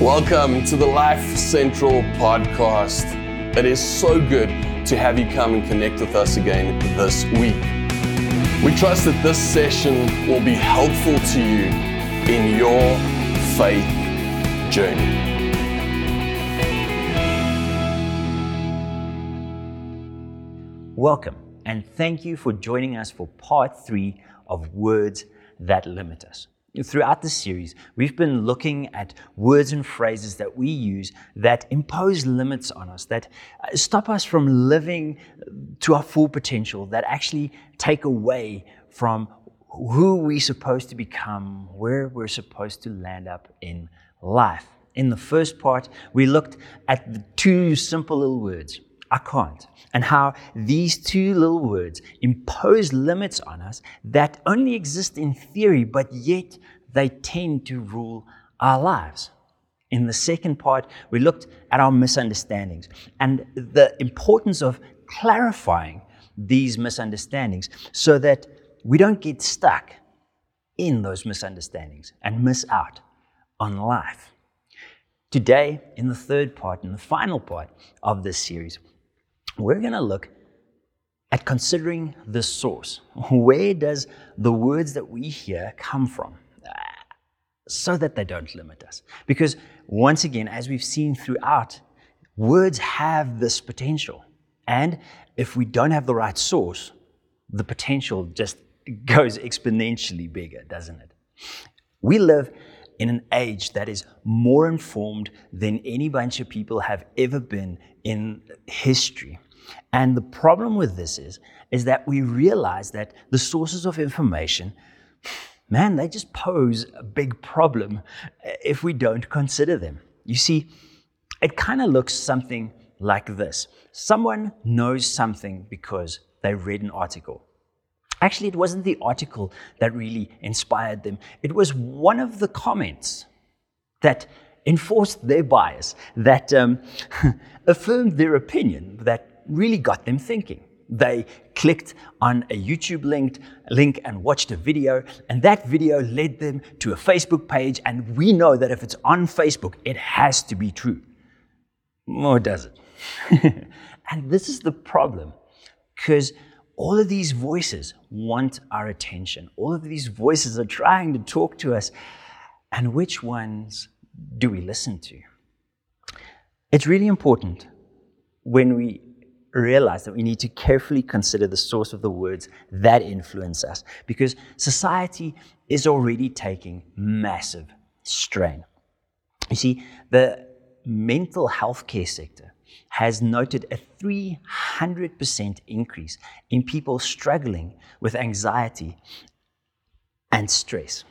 Welcome to the Life Central podcast. It is so good to have you come and connect with us again this week. We trust that this session will be helpful to you in your faith journey. Welcome, and thank you for joining us for part three of Words That Limit Us. Throughout this series, we've been looking at words and phrases that we use that impose limits on us, that uh, stop us from living to our full potential, that actually take away from who we're supposed to become, where we're supposed to land up in life. In the first part, we looked at the two simple little words I can't. And how these two little words impose limits on us that only exist in theory, but yet they tend to rule our lives. In the second part, we looked at our misunderstandings and the importance of clarifying these misunderstandings so that we don't get stuck in those misunderstandings and miss out on life. Today, in the third part, in the final part of this series, we're going to look at considering the source. Where does the words that we hear come from? So that they don't limit us. Because once again, as we've seen throughout, words have this potential. And if we don't have the right source, the potential just goes exponentially bigger, doesn't it? We live in an age that is more informed than any bunch of people have ever been in history. And the problem with this is, is that we realize that the sources of information, man, they just pose a big problem if we don't consider them. You see, it kind of looks something like this someone knows something because they read an article. Actually, it wasn't the article that really inspired them, it was one of the comments that enforced their bias, that um, affirmed their opinion, that really got them thinking. They clicked on a YouTube linked link and watched a video, and that video led them to a Facebook page. And we know that if it's on Facebook, it has to be true. Or does it? and this is the problem, because all of these voices want our attention. All of these voices are trying to talk to us. And which ones do we listen to? It's really important when we realize that we need to carefully consider the source of the words that influence us because society is already taking massive strain. You see, the mental health care sector has noted a 300% increase in people struggling with anxiety and stress.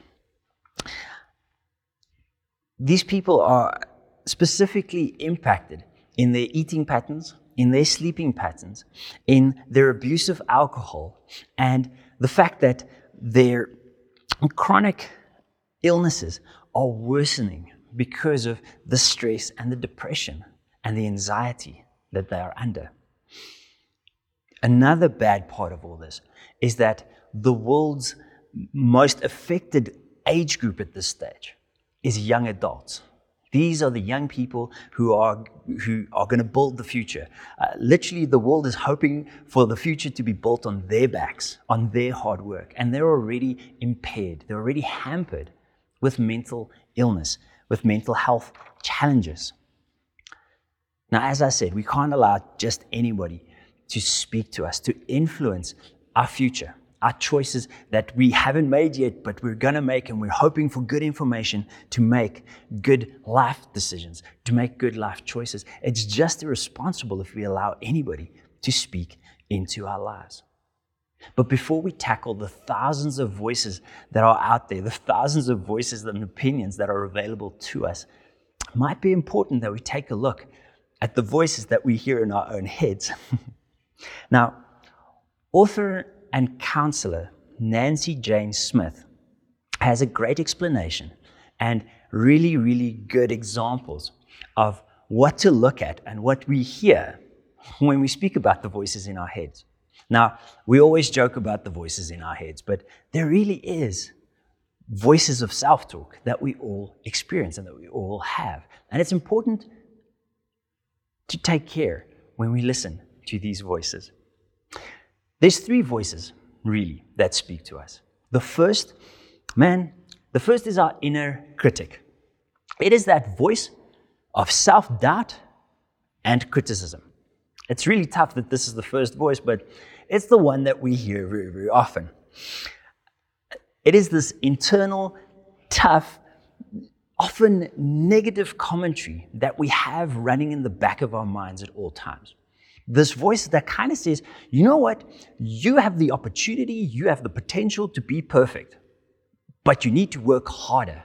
These people are specifically impacted in their eating patterns, in their sleeping patterns, in their abuse of alcohol, and the fact that their chronic illnesses are worsening because of the stress and the depression and the anxiety that they are under. Another bad part of all this is that the world's most affected age group at this stage is young adults. These are the young people who are, who are going to build the future. Uh, literally, the world is hoping for the future to be built on their backs, on their hard work. And they're already impaired, they're already hampered with mental illness, with mental health challenges. Now, as I said, we can't allow just anybody to speak to us, to influence our future our choices that we haven't made yet, but we're going to make, and we're hoping for good information to make good life decisions, to make good life choices. It's just irresponsible if we allow anybody to speak into our lives. But before we tackle the thousands of voices that are out there, the thousands of voices and opinions that are available to us, it might be important that we take a look at the voices that we hear in our own heads. now, author and counselor Nancy Jane Smith has a great explanation and really, really good examples of what to look at and what we hear when we speak about the voices in our heads. Now, we always joke about the voices in our heads, but there really is voices of self talk that we all experience and that we all have. And it's important to take care when we listen to these voices. There's three voices, really, that speak to us. The first, man, the first is our inner critic. It is that voice of self doubt and criticism. It's really tough that this is the first voice, but it's the one that we hear very, very often. It is this internal, tough, often negative commentary that we have running in the back of our minds at all times. This voice that kind of says, you know what? You have the opportunity, you have the potential to be perfect, but you need to work harder.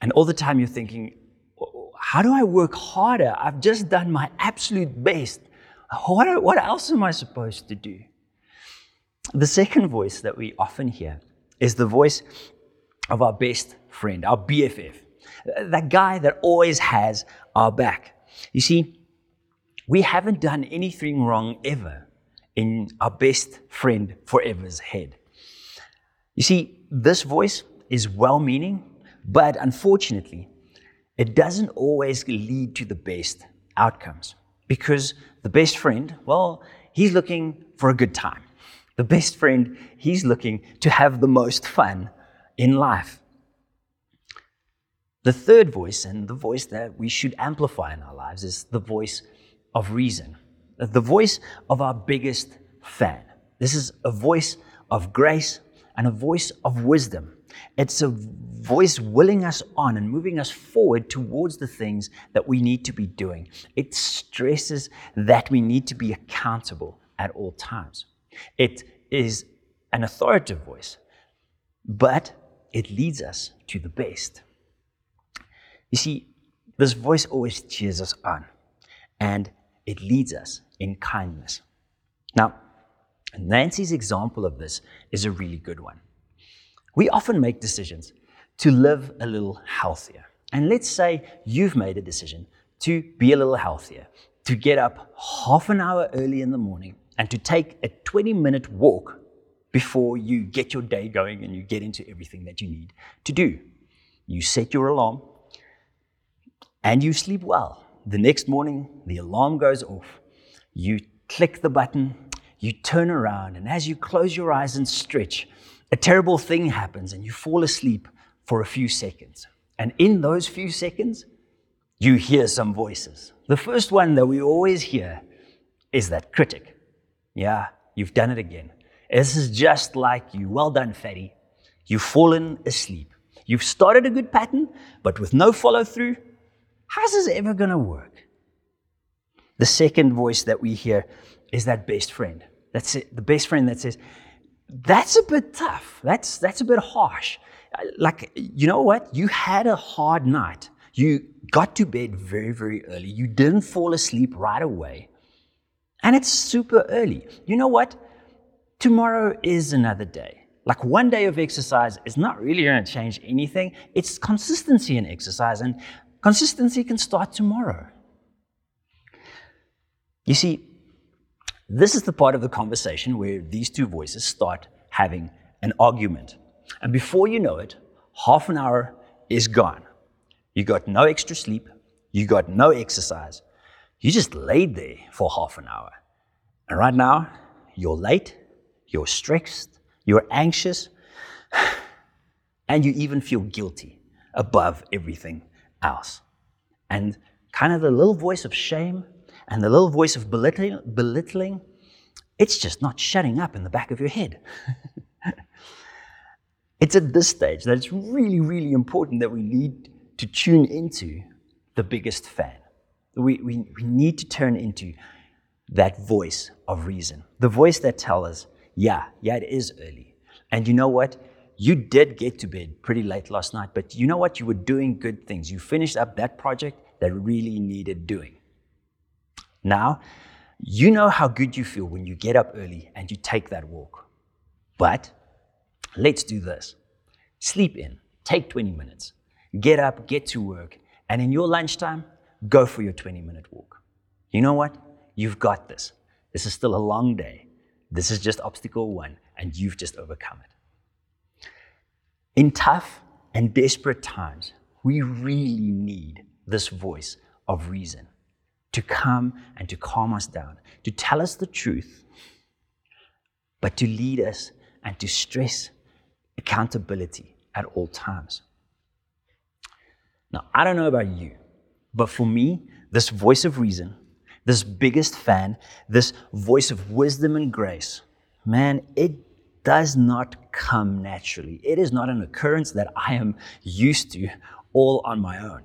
And all the time you're thinking, oh, how do I work harder? I've just done my absolute best. What, what else am I supposed to do? The second voice that we often hear is the voice of our best friend, our BFF, that guy that always has our back. You see, we haven't done anything wrong ever in our best friend forever's head. You see, this voice is well meaning, but unfortunately, it doesn't always lead to the best outcomes because the best friend, well, he's looking for a good time. The best friend, he's looking to have the most fun in life. The third voice, and the voice that we should amplify in our lives, is the voice of reason, the voice of our biggest fan. This is a voice of grace and a voice of wisdom. It's a voice willing us on and moving us forward towards the things that we need to be doing. It stresses that we need to be accountable at all times. It is an authoritative voice, but it leads us to the best. You see, this voice always cheers us on and it leads us in kindness. Now, Nancy's example of this is a really good one. We often make decisions to live a little healthier. And let's say you've made a decision to be a little healthier, to get up half an hour early in the morning and to take a 20 minute walk before you get your day going and you get into everything that you need to do. You set your alarm and you sleep well. The next morning, the alarm goes off. You click the button, you turn around, and as you close your eyes and stretch, a terrible thing happens and you fall asleep for a few seconds. And in those few seconds, you hear some voices. The first one that we always hear is that critic. Yeah, you've done it again. This is just like you. Well done, fatty. You've fallen asleep. You've started a good pattern, but with no follow through, how's this ever going to work? The second voice that we hear is that best friend. That's it, the best friend that says, That's a bit tough. That's, that's a bit harsh. Like, you know what? You had a hard night. You got to bed very, very early. You didn't fall asleep right away. And it's super early. You know what? Tomorrow is another day. Like one day of exercise is not really going to change anything. It's consistency in exercise, and consistency can start tomorrow. You see, this is the part of the conversation where these two voices start having an argument. And before you know it, half an hour is gone. You got no extra sleep, you got no exercise, you just laid there for half an hour. And right now, you're late, you're stressed, you're anxious, and you even feel guilty above everything else. And kind of the little voice of shame and the little voice of belittling, belittling it's just not shutting up in the back of your head. it's at this stage that it's really, really important that we need to tune into the biggest fan we, we, we need to turn into that voice of reason, the voice that tells us, yeah, yeah, it is early. And you know what? You did get to bed pretty late last night, but you know what? You were doing good things. You finished up that project that really needed doing. Now, you know how good you feel when you get up early and you take that walk. But let's do this sleep in, take 20 minutes, get up, get to work, and in your lunchtime, go for your 20 minute walk. You know what? You've got this. This is still a long day. This is just obstacle one, and you've just overcome it. In tough and desperate times, we really need this voice of reason to come and to calm us down, to tell us the truth, but to lead us and to stress accountability at all times. Now, I don't know about you, but for me, this voice of reason, this biggest fan, this voice of wisdom and grace, man, it does not come naturally. It is not an occurrence that I am used to all on my own.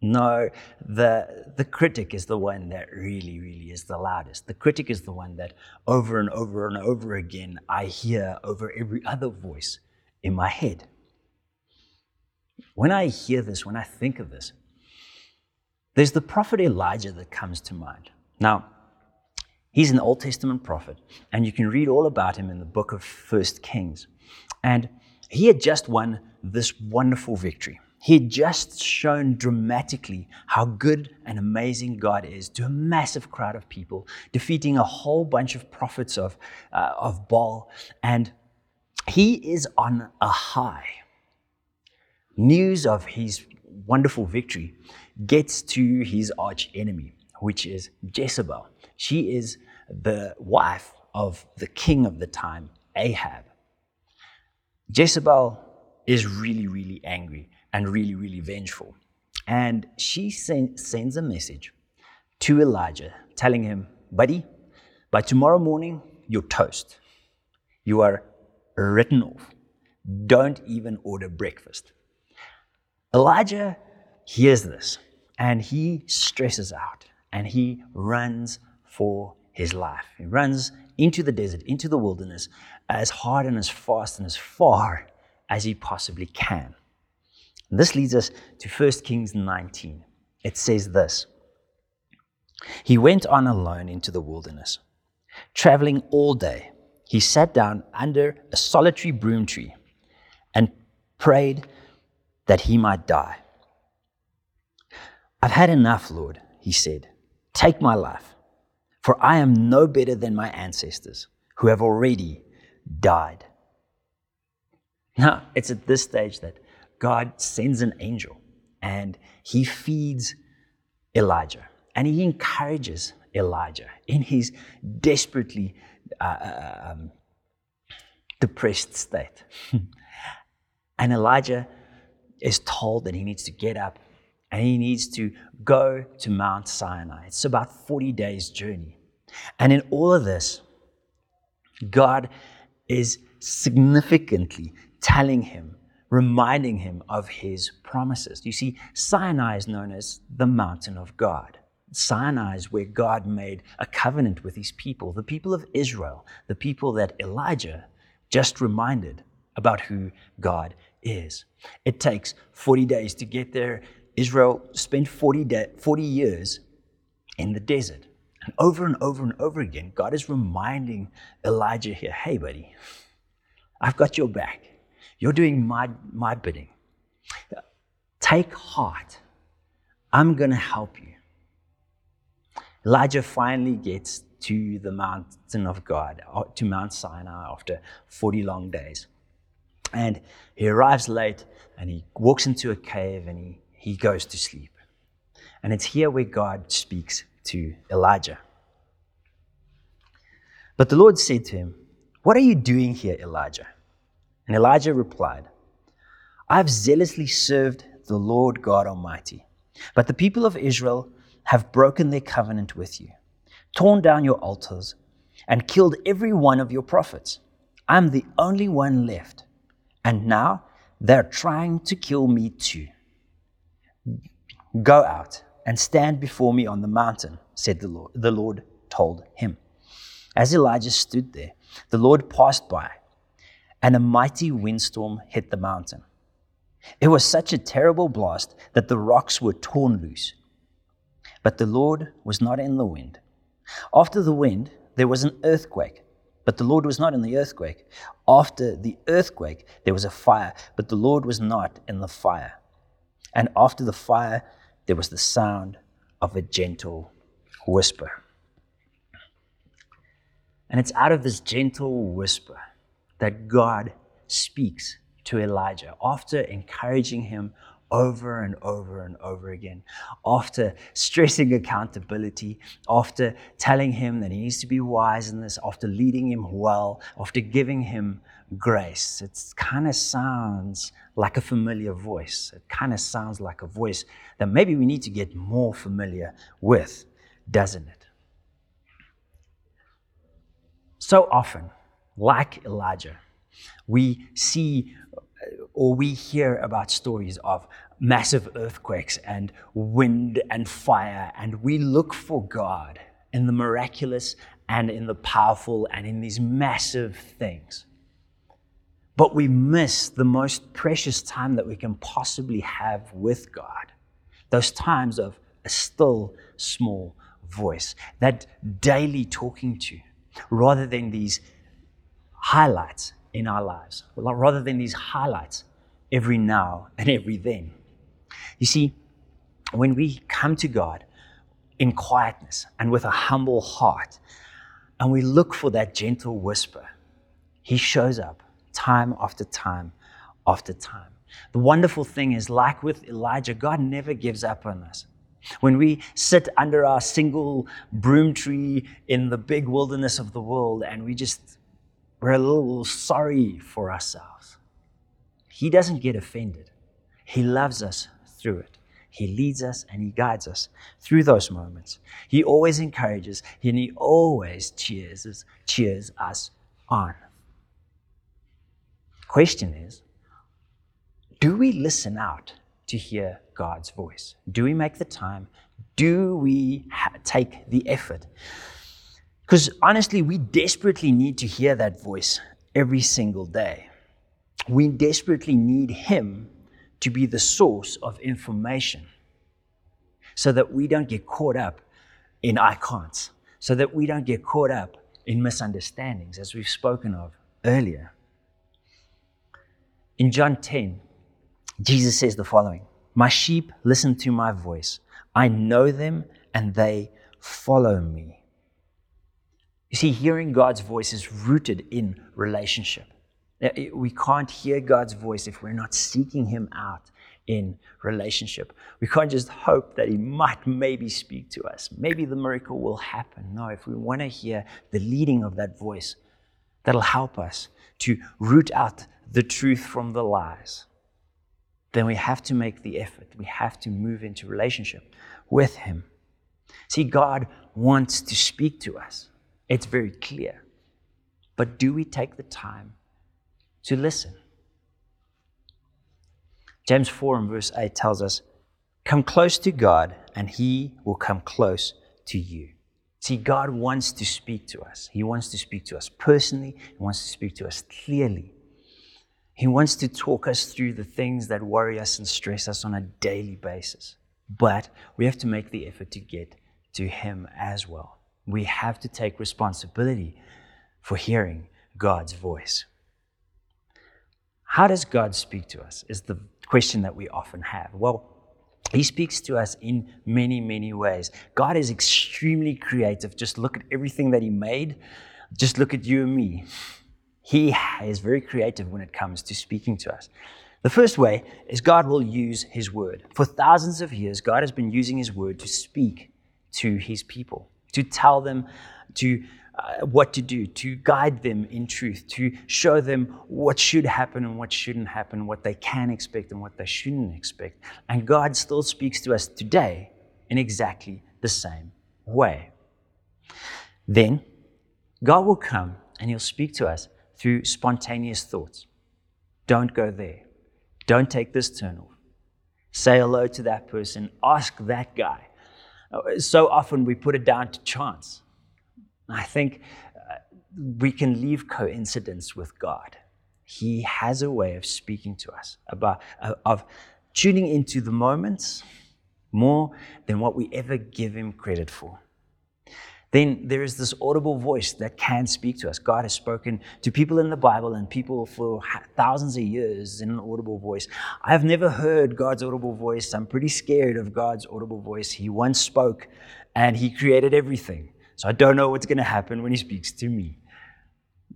No, the, the critic is the one that really, really is the loudest. The critic is the one that over and over and over again I hear over every other voice in my head. When I hear this, when I think of this, there's the prophet Elijah that comes to mind. Now, he's an Old Testament prophet, and you can read all about him in the book of First Kings. And he had just won this wonderful victory. He had just shown dramatically how good and amazing God is to a massive crowd of people, defeating a whole bunch of prophets of, uh, of Baal. And he is on a high. News of his wonderful victory gets to his arch enemy, which is Jezebel. She is the wife of the king of the time, Ahab. Jezebel is really, really angry and really, really vengeful. And she send, sends a message to Elijah telling him, Buddy, by tomorrow morning, you're toast. You are written off. Don't even order breakfast. Elijah hears this and he stresses out and he runs for his life. He runs into the desert, into the wilderness, as hard and as fast and as far as he possibly can. And this leads us to 1 Kings 19. It says this He went on alone into the wilderness, traveling all day. He sat down under a solitary broom tree and prayed that he might die. I've had enough, Lord, he said. Take my life, for I am no better than my ancestors who have already died. Now, it's at this stage that God sends an angel and he feeds Elijah and he encourages Elijah in his desperately uh, uh um, depressed state. and Elijah is told that he needs to get up and he needs to go to Mount Sinai. It's about 40 days' journey. And in all of this, God is significantly telling him, reminding him of his promises. You see, Sinai is known as the mountain of God. Sinai is where God made a covenant with his people, the people of Israel, the people that Elijah just reminded about who God is. It takes 40 days to get there. Israel spent 40, de- 40 years in the desert. Over and over and over again, God is reminding Elijah here hey, buddy, I've got your back. You're doing my, my bidding. Take heart. I'm going to help you. Elijah finally gets to the mountain of God, uh, to Mount Sinai after 40 long days. And he arrives late and he walks into a cave and he, he goes to sleep. And it's here where God speaks to Elijah. But the Lord said to him, What are you doing here, Elijah? And Elijah replied, I have zealously served the Lord God Almighty, but the people of Israel have broken their covenant with you, torn down your altars, and killed every one of your prophets. I am the only one left, and now they're trying to kill me too. Go out and stand before me on the mountain, said the Lord. The Lord told him. As Elijah stood there, the Lord passed by and a mighty windstorm hit the mountain. It was such a terrible blast that the rocks were torn loose. But the Lord was not in the wind. After the wind, there was an earthquake, but the Lord was not in the earthquake. After the earthquake, there was a fire, but the Lord was not in the fire. And after the fire, there was the sound of a gentle whisper. And it's out of this gentle whisper that God speaks to Elijah after encouraging him over and over and over again, after stressing accountability, after telling him that he needs to be wise in this, after leading him well, after giving him grace. It kind of sounds like a familiar voice. It kind of sounds like a voice that maybe we need to get more familiar with, doesn't it? So often, like Elijah, we see uh, or we hear about stories of massive earthquakes and wind and fire, and we look for God in the miraculous and in the powerful and in these massive things. But we miss the most precious time that we can possibly have with God. Those times of a still small voice, that daily talking to, rather than these highlights in our lives, rather than these highlights every now and every then. You see, when we come to God in quietness and with a humble heart, and we look for that gentle whisper, He shows up time after time after time. The wonderful thing is, like with Elijah, God never gives up on us. When we sit under our single broom tree in the big wilderness of the world and we just we're a little sorry for ourselves. He doesn't get offended. He loves us through it. He leads us and He guides us through those moments. He always encourages and He always cheers, cheers us on. Question is do we listen out to hear God's voice? Do we make the time? Do we ha- take the effort because honestly, we desperately need to hear that voice every single day. We desperately need Him to be the source of information so that we don't get caught up in I can'ts, so that we don't get caught up in misunderstandings, as we've spoken of earlier. In John 10, Jesus says the following My sheep listen to my voice. I know them and they follow me. You see, hearing God's voice is rooted in relationship. We can't hear God's voice if we're not seeking Him out in relationship. We can't just hope that He might maybe speak to us. Maybe the miracle will happen. No, if we want to hear the leading of that voice, that'll help us to root out the truth from the lies. Then we have to make the effort. We have to move into relationship with Him. See, God wants to speak to us. It's very clear. But do we take the time to listen? James 4 and verse 8 tells us, Come close to God, and He will come close to you. See, God wants to speak to us. He wants to speak to us personally, He wants to speak to us clearly. He wants to talk us through the things that worry us and stress us on a daily basis. But we have to make the effort to get to Him as well. We have to take responsibility for hearing God's voice. How does God speak to us? Is the question that we often have. Well, he speaks to us in many, many ways. God is extremely creative. Just look at everything that He made. Just look at you and me. He is very creative when it comes to speaking to us. The first way is God will use His word. For thousands of years, God has been using His word to speak to His people to tell them to uh, what to do, to guide them in truth, to show them what should happen and what shouldn't happen, what they can expect and what they shouldn't expect. And God still speaks to us today in exactly the same way. Then God will come and He'll speak to us through spontaneous thoughts. Don't go there. Don't take this turn off. Say hello to that person. Ask that guy. So often we put it down to chance. I think uh, we can leave coincidence with God. He has a way of speaking to us, about, uh, of tuning into the moments more than what we ever give Him credit for then there is this audible voice that can speak to us. God has spoken to people in the Bible and people for thousands of years in an audible voice. I've never heard God's audible voice. I'm pretty scared of God's audible voice. He once spoke and He created everything. So I don't know what's going to happen when He speaks to me.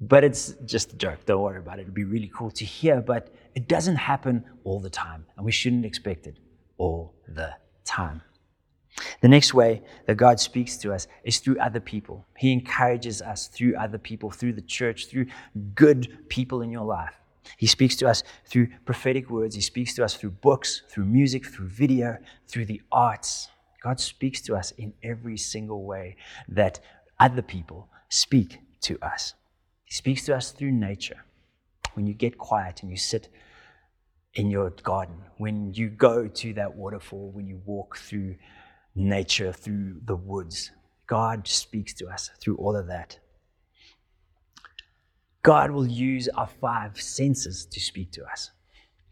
But it's just a joke. Don't worry about it. It'd be really cool to hear, but it doesn't happen all the time, and we shouldn't expect it all the time. The next way that God speaks to us is through other people. He encourages us through other people, through the church, through good people in your life. He speaks to us through prophetic words. He speaks to us through books, through music, through video, through the arts. God speaks to us in every single way that other people speak to us. He speaks to us through nature. When you get quiet and you sit in your garden, when you go to that waterfall, when you walk through nature, through the woods, God speaks to us through all of that. God will use our five senses to speak to us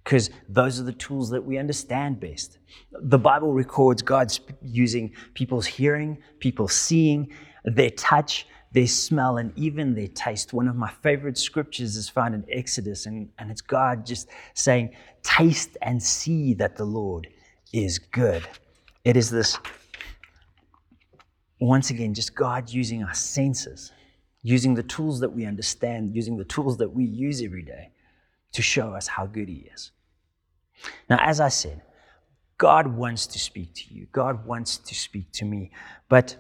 because those are the tools that we understand best. The Bible records God using people's hearing, people seeing, their touch, their smell, and even their taste. One of my favorite scriptures is found in Exodus, and, and it's God just saying, Taste and see that the Lord is good. It is this, once again, just God using our senses using the tools that we understand, using the tools that we use every day to show us how good He is. Now, as I said, God wants to speak to you, God wants to speak to me, but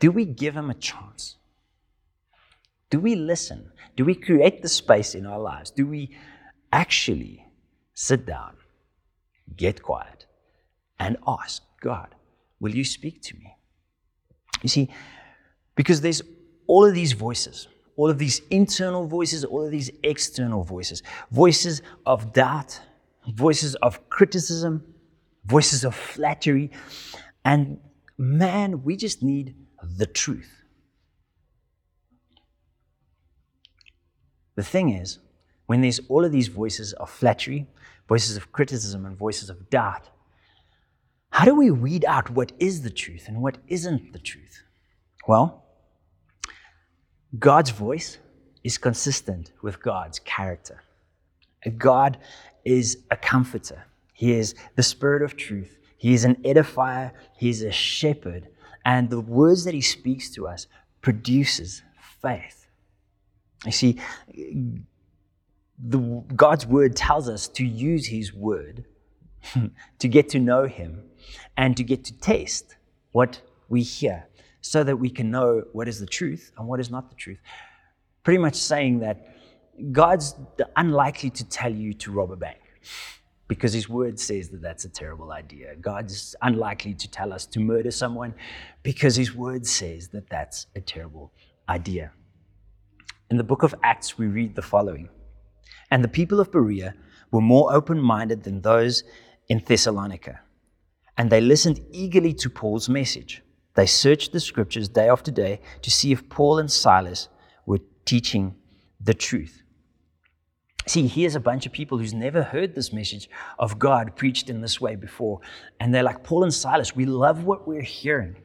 do we give Him a chance? Do we listen? Do we create the space in our lives? Do we actually sit down, get quiet, and ask God, Will you speak to me? You see, because there's all of these voices, all of these internal voices, all of these external voices, voices of doubt, voices of criticism, voices of flattery. And man, we just need the truth. The thing is, when there's all of these voices of flattery, voices of criticism, and voices of doubt, how do we weed out what is the truth and what isn't the truth? Well, God's voice is consistent with God's character. God is a comforter. He is the spirit of truth. He is an edifier. He is a shepherd. And the words that he speaks to us produces faith. You see, the, God's word tells us to use his word to get to know him and to get to taste what we hear so that we can know what is the truth and what is not the truth. Pretty much saying that God's unlikely to tell you to rob a bank because his word says that that's a terrible idea. God's unlikely to tell us to murder someone because his word says that that's a terrible idea. In the book of Acts, we read the following And the people of Berea were more open minded than those in Thessalonica, and they listened eagerly to Paul's message. They searched the scriptures day after day to see if Paul and Silas were teaching the truth. See, here's a bunch of people who's never heard this message of God preached in this way before. And they're like, Paul and Silas, we love what we're hearing.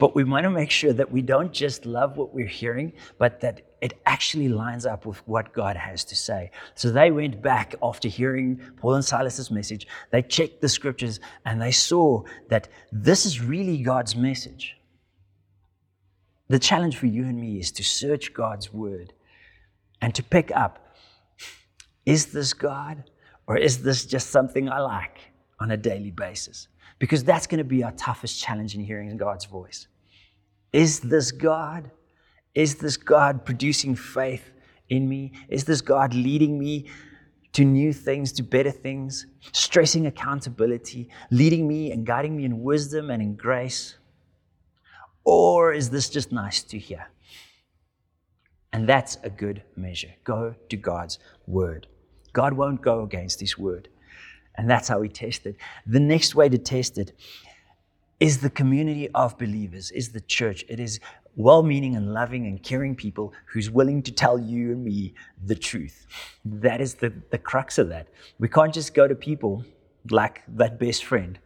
But we want to make sure that we don't just love what we're hearing, but that it actually lines up with what God has to say. So they went back after hearing Paul and Silas's message. They checked the scriptures and they saw that this is really God's message. The challenge for you and me is to search God's word and to pick up is this God or is this just something I like on a daily basis? Because that's going to be our toughest challenge in hearing God's voice. Is this God? Is this God producing faith in me? Is this God leading me to new things, to better things, stressing accountability, leading me and guiding me in wisdom and in grace? Or is this just nice to hear? And that's a good measure. Go to God's word. God won't go against his word. And that's how we test it. The next way to test it is the community of believers, is the church. It is well meaning and loving and caring people who's willing to tell you and me the truth. That is the, the crux of that. We can't just go to people like that best friend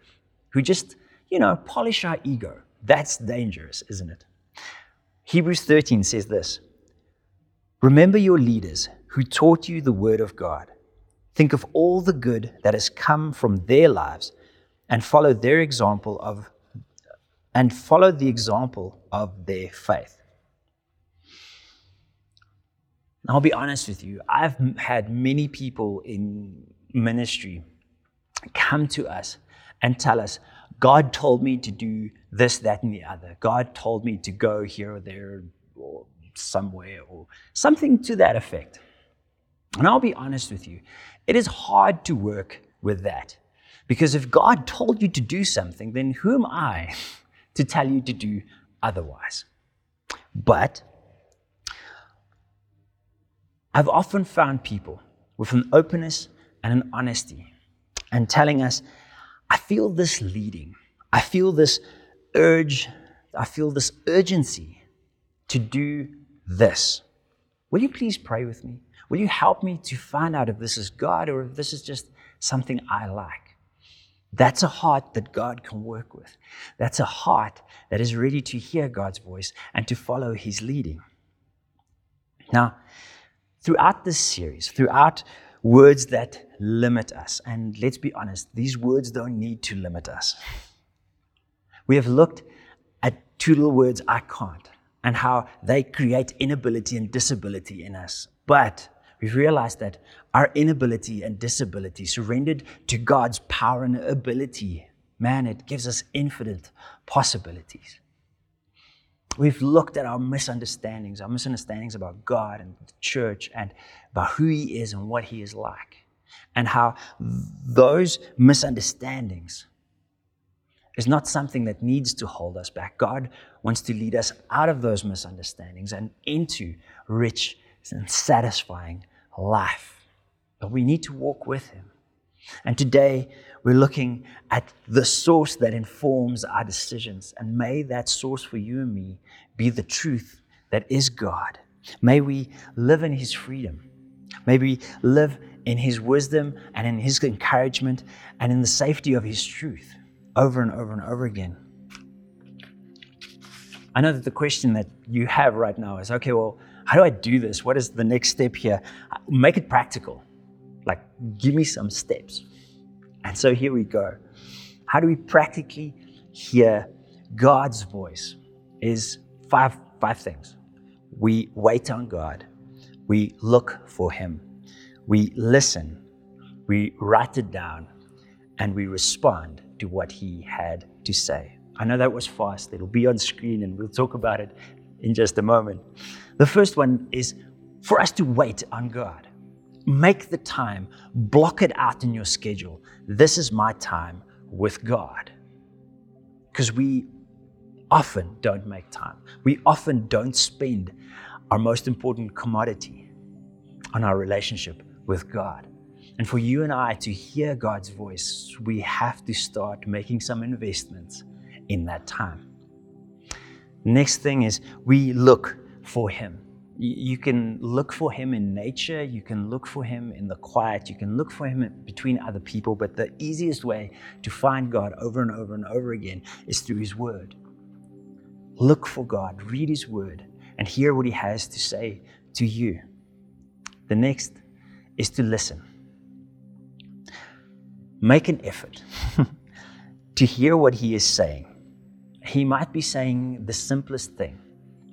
who just, you know, polish our ego. That's dangerous, isn't it? Hebrews 13 says this Remember your leaders who taught you the word of God. Think of all the good that has come from their lives and follow their example of and follow the example of their faith. I'll be honest with you, I've had many people in ministry come to us and tell us, God told me to do this, that, and the other. God told me to go here or there or somewhere or something to that effect. And I'll be honest with you, it is hard to work with that. Because if God told you to do something, then who am I to tell you to do otherwise? But I've often found people with an openness and an honesty and telling us, I feel this leading. I feel this urge. I feel this urgency to do this. Will you please pray with me? Will you help me to find out if this is God or if this is just something I like? That's a heart that God can work with. That's a heart that is ready to hear God's voice and to follow His leading. Now, throughout this series, throughout words that limit us, and let's be honest, these words don't need to limit us. We have looked at two little words, I can't, and how they create inability and disability in us. But we've realized that our inability and disability surrendered to God's power and ability, man, it gives us infinite possibilities. We've looked at our misunderstandings, our misunderstandings about God and the church and about who He is and what He is like, and how those misunderstandings is not something that needs to hold us back. God wants to lead us out of those misunderstandings and into rich and satisfying life. But we need to walk with Him. And today, we're looking at the source that informs our decisions. And may that source for you and me be the truth that is God. May we live in His freedom. May we live in His wisdom and in His encouragement and in the safety of His truth over and over and over again. I know that the question that you have right now is okay, well, how do I do this? What is the next step here? Uh, make it practical. Like, give me some steps. And so here we go. How do we practically hear God's voice? Is five, five things. We wait on God, we look for Him, we listen, we write it down, and we respond to what He had to say. I know that was fast. It'll be on screen and we'll talk about it in just a moment. The first one is for us to wait on God. Make the time, block it out in your schedule. This is my time with God. Because we often don't make time. We often don't spend our most important commodity on our relationship with God. And for you and I to hear God's voice, we have to start making some investments in that time. Next thing is we look for Him. You can look for Him in nature, you can look for Him in the quiet, you can look for Him between other people, but the easiest way to find God over and over and over again is through His Word. Look for God, read His Word, and hear what He has to say to you. The next is to listen. Make an effort to hear what He is saying. He might be saying the simplest thing.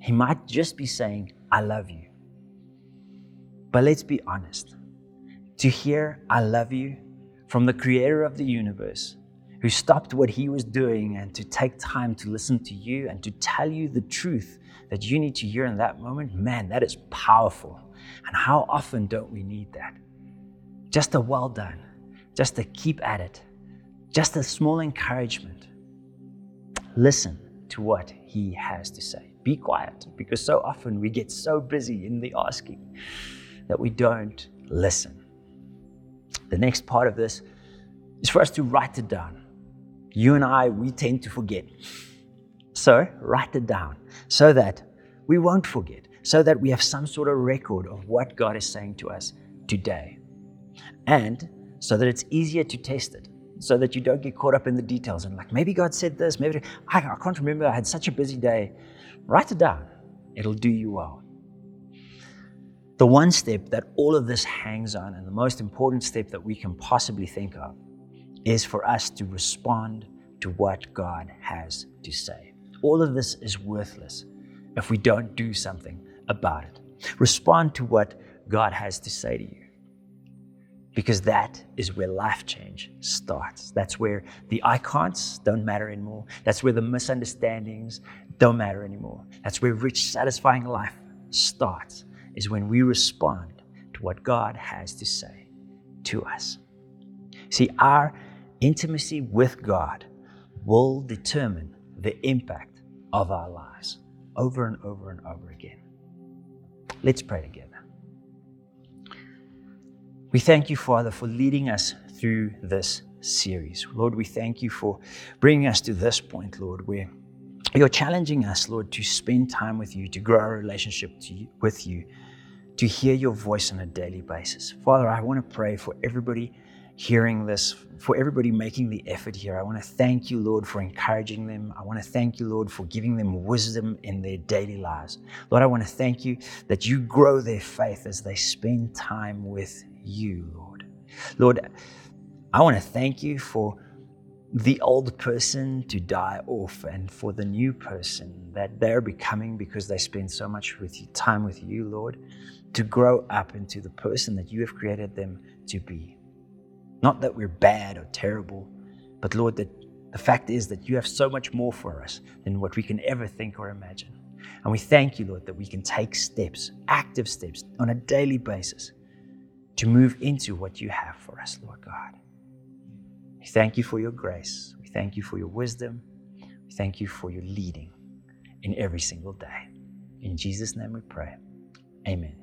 He might just be saying, I love you. But let's be honest. To hear, I love you from the creator of the universe, who stopped what he was doing and to take time to listen to you and to tell you the truth that you need to hear in that moment, man, that is powerful. And how often don't we need that? Just a well done, just a keep at it, just a small encouragement. Listen to what he has to say be quiet because so often we get so busy in the asking that we don't listen. The next part of this is for us to write it down. You and I, we tend to forget. So write it down so that we won't forget, so that we have some sort of record of what God is saying to us today. And so that it's easier to test it so that you don't get caught up in the details and like maybe God said this, maybe I, I can't remember. I had such a busy day. Write it down. It'll do you well. The one step that all of this hangs on, and the most important step that we can possibly think of, is for us to respond to what God has to say. All of this is worthless if we don't do something about it. Respond to what God has to say to you. Because that is where life change starts. That's where the icons don't matter anymore. That's where the misunderstandings don't matter anymore. That's where rich, satisfying life starts, is when we respond to what God has to say to us. See, our intimacy with God will determine the impact of our lives over and over and over again. Let's pray together. We thank you, Father, for leading us through this series. Lord, we thank you for bringing us to this point, Lord, where you're challenging us, Lord, to spend time with you, to grow our relationship you, with you, to hear your voice on a daily basis. Father, I want to pray for everybody hearing this, for everybody making the effort here. I want to thank you, Lord, for encouraging them. I want to thank you, Lord, for giving them wisdom in their daily lives. Lord, I want to thank you that you grow their faith as they spend time with you, Lord. Lord, I want to thank you for the old person to die off and for the new person that they're becoming because they spend so much with you, time with you, Lord, to grow up into the person that you have created them to be. Not that we're bad or terrible, but Lord, that the fact is that you have so much more for us than what we can ever think or imagine. And we thank you, Lord, that we can take steps, active steps, on a daily basis to move into what you have for us, Lord God. We thank you for your grace. We thank you for your wisdom. We thank you for your leading in every single day. In Jesus' name we pray. Amen.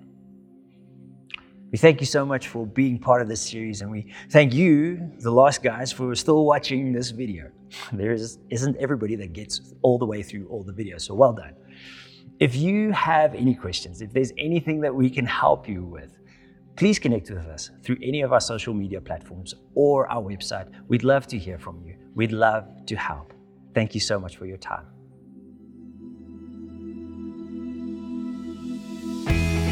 We thank you so much for being part of this series, and we thank you, the Lost Guys, for still watching this video. There is, isn't everybody that gets all the way through all the videos, so well done. If you have any questions, if there's anything that we can help you with, please connect with us through any of our social media platforms or our website. We'd love to hear from you. We'd love to help. Thank you so much for your time.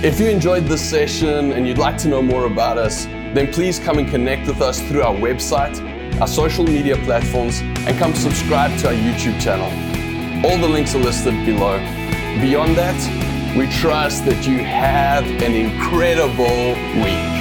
If you enjoyed this session and you'd like to know more about us, then please come and connect with us through our website, our social media platforms, and come subscribe to our YouTube channel. All the links are listed below. Beyond that, we trust that you have an incredible week.